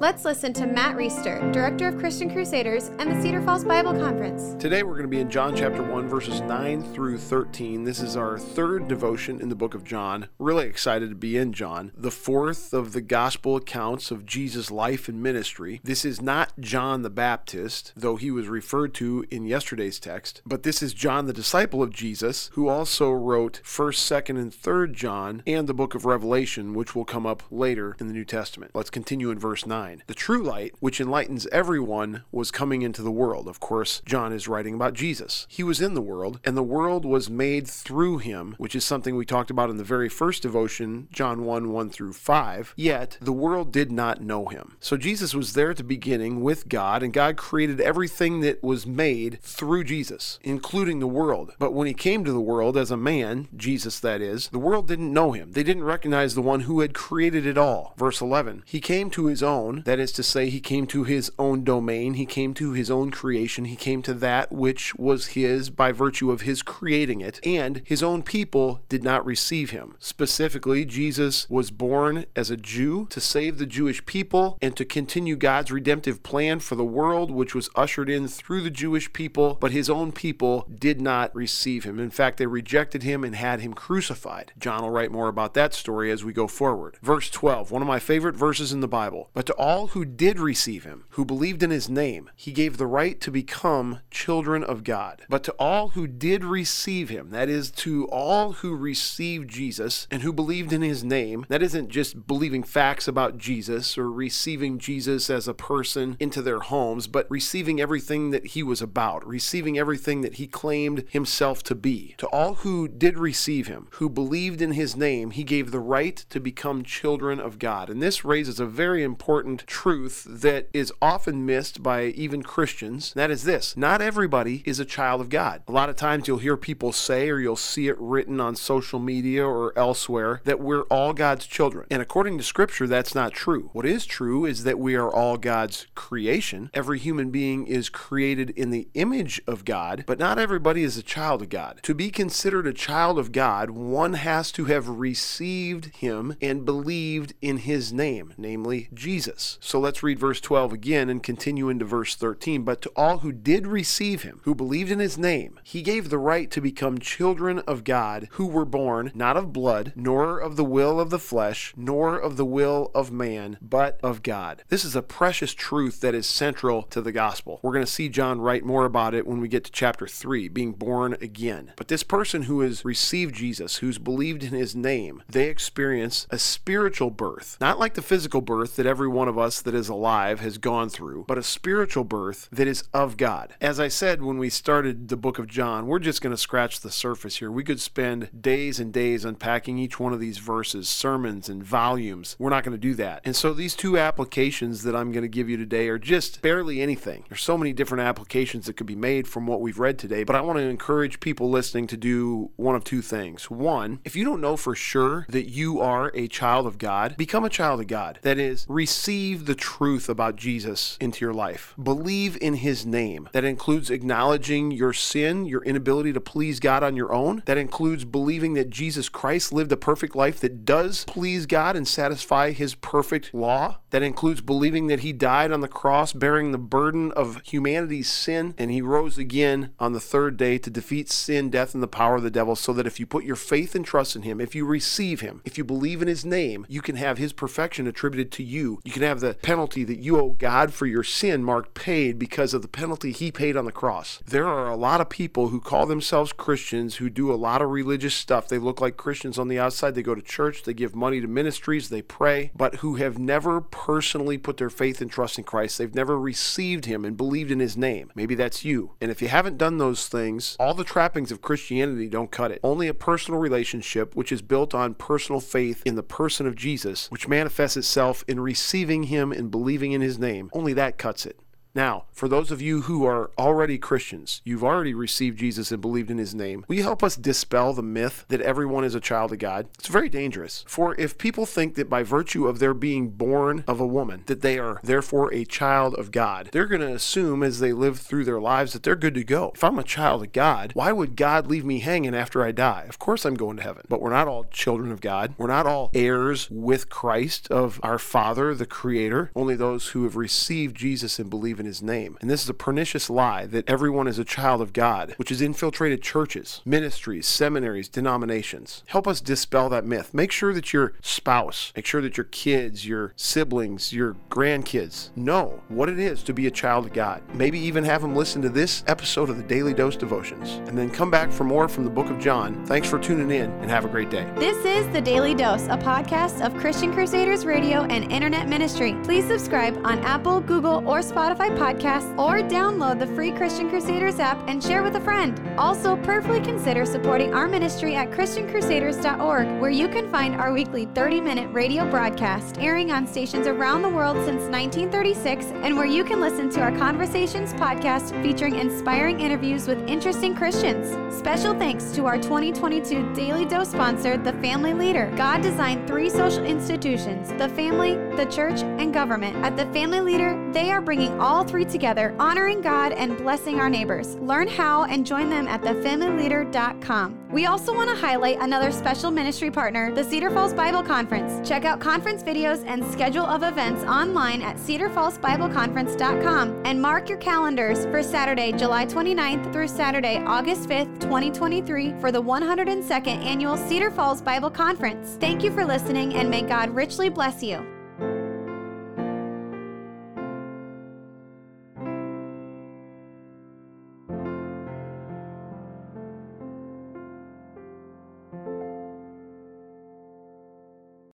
Let's listen to Matt Reisetter, Director of Christian Crusaders and the Cedar Falls Bible Conference. Today we're going to be in John chapter 1, verses 9 through 13. This is our third devotion in the book of John. Really excited to be in John, the fourth of the gospel accounts of Jesus' life and ministry. This is not John the Baptist, though he was referred to in yesterday's text, but this is John the disciple of Jesus, who also wrote 1st, 2nd, and 3rd John and the book of Revelation, which will come up later in the New Testament. Let's continue in verse 9. The true light, which enlightens everyone, was coming into the world. Of course, John is writing about Jesus. He was in the world, and the world was made through him, which is something we talked about in the very first devotion, John 1 1 through 5. Yet, the world did not know him. So Jesus was there at the beginning with God, and God created everything that was made through Jesus, including the world. But when he came to the world as a man, Jesus that is, the world didn't know him. They didn't recognize the one who had created it all. Verse 11 He came to his own that is to say, he came to his own domain, he came to his own creation, he came to that which was his by virtue of his creating it, and his own people did not receive him. Specifically, Jesus was born as a Jew to save the Jewish people and to continue God's redemptive plan for the world, which was ushered in through the Jewish people, but his own people did not receive him. In fact, they rejected him and had him crucified. John will write more about that story as we go forward. Verse 12, one of my favorite verses in the Bible. But to all all who did receive him, who believed in his name, he gave the right to become children of God. But to all who did receive him, that is, to all who received Jesus and who believed in his name, that isn't just believing facts about Jesus or receiving Jesus as a person into their homes, but receiving everything that he was about, receiving everything that he claimed himself to be. To all who did receive him, who believed in his name, he gave the right to become children of God. And this raises a very important truth that is often missed by even Christians. That is this not everybody is a child of God. A lot of times you'll hear people say, or you'll see it written on social media or elsewhere, that we're all God's children. And according to Scripture, that's not true. What is true is that we are all God's creation. Every human being is created in the image of God, but not everybody is a child of God. To be considered a child of God, one has to have received Him and believed in His name, namely Jesus. So let's read verse 12 again and continue into verse 13. But to all who did receive him, who believed in his name, he gave the right to become children of God, who were born not of blood, nor of the will of the flesh, nor of the will of man, but of God. This is a precious truth that is central to the gospel. We're going to see John write more about it when we get to chapter 3, being born again. But this person who has received Jesus, who's believed in his name, they experience a spiritual birth, not like the physical birth that every one of us that is alive has gone through, but a spiritual birth that is of God. As I said when we started the book of John, we're just going to scratch the surface here. We could spend days and days unpacking each one of these verses, sermons, and volumes. We're not going to do that. And so these two applications that I'm going to give you today are just barely anything. There's so many different applications that could be made from what we've read today, but I want to encourage people listening to do one of two things. One, if you don't know for sure that you are a child of God, become a child of God. That is, receive receive the truth about Jesus into your life. Believe in his name. That includes acknowledging your sin, your inability to please God on your own. That includes believing that Jesus Christ lived a perfect life that does please God and satisfy his perfect law. That includes believing that he died on the cross bearing the burden of humanity's sin and he rose again on the third day to defeat sin, death, and the power of the devil so that if you put your faith and trust in him, if you receive him, if you believe in his name, you can have his perfection attributed to you. You can have the penalty that you owe God for your sin marked paid because of the penalty he paid on the cross. There are a lot of people who call themselves Christians who do a lot of religious stuff. They look like Christians on the outside. They go to church, they give money to ministries, they pray, but who have never personally put their faith and trust in Christ. They've never received him and believed in his name. Maybe that's you. And if you haven't done those things, all the trappings of Christianity don't cut it. Only a personal relationship, which is built on personal faith in the person of Jesus, which manifests itself in receiving him and believing in his name, only that cuts it. Now, for those of you who are already Christians, you've already received Jesus and believed in his name, will you help us dispel the myth that everyone is a child of God? It's very dangerous. For if people think that by virtue of their being born of a woman, that they are therefore a child of God, they're going to assume as they live through their lives that they're good to go. If I'm a child of God, why would God leave me hanging after I die? Of course I'm going to heaven. But we're not all children of God. We're not all heirs with Christ of our Father, the Creator. Only those who have received Jesus and believe in his name. And this is a pernicious lie that everyone is a child of God, which has infiltrated churches, ministries, seminaries, denominations. Help us dispel that myth. Make sure that your spouse, make sure that your kids, your siblings, your grandkids know what it is to be a child of God. Maybe even have them listen to this episode of the Daily Dose Devotions and then come back for more from the book of John. Thanks for tuning in and have a great day. This is The Daily Dose, a podcast of Christian Crusaders Radio and Internet Ministry. Please subscribe on Apple, Google, or Spotify podcasts or download the free Christian Crusaders app and share with a friend. Also, prayerfully consider supporting our ministry at ChristianCrusaders.org, where you can find our weekly 30 minute radio broadcast airing on stations around the world since 1936 and where you can listen to our Conversations podcast featuring inspiring interviews with interesting Christians. Special thanks to our 2022 Daily Dose sponsor, The Family Leader. God designed three social institutions the family, the church, and government. At The Family Leader, they are bringing all three together, honoring God and blessing our neighbors. Learn how and join them at thefamilyleader.com. We also want to highlight another special ministry partner, the Cedar Falls Bible Conference. Check out conference videos and schedule of events online at cedarfallsbibleconference.com and mark your calendars for Saturday, July 29th through Saturday, August 5th, 2023 for the 102nd annual Cedar Falls Bible Conference. Thank you for listening and may God richly bless you.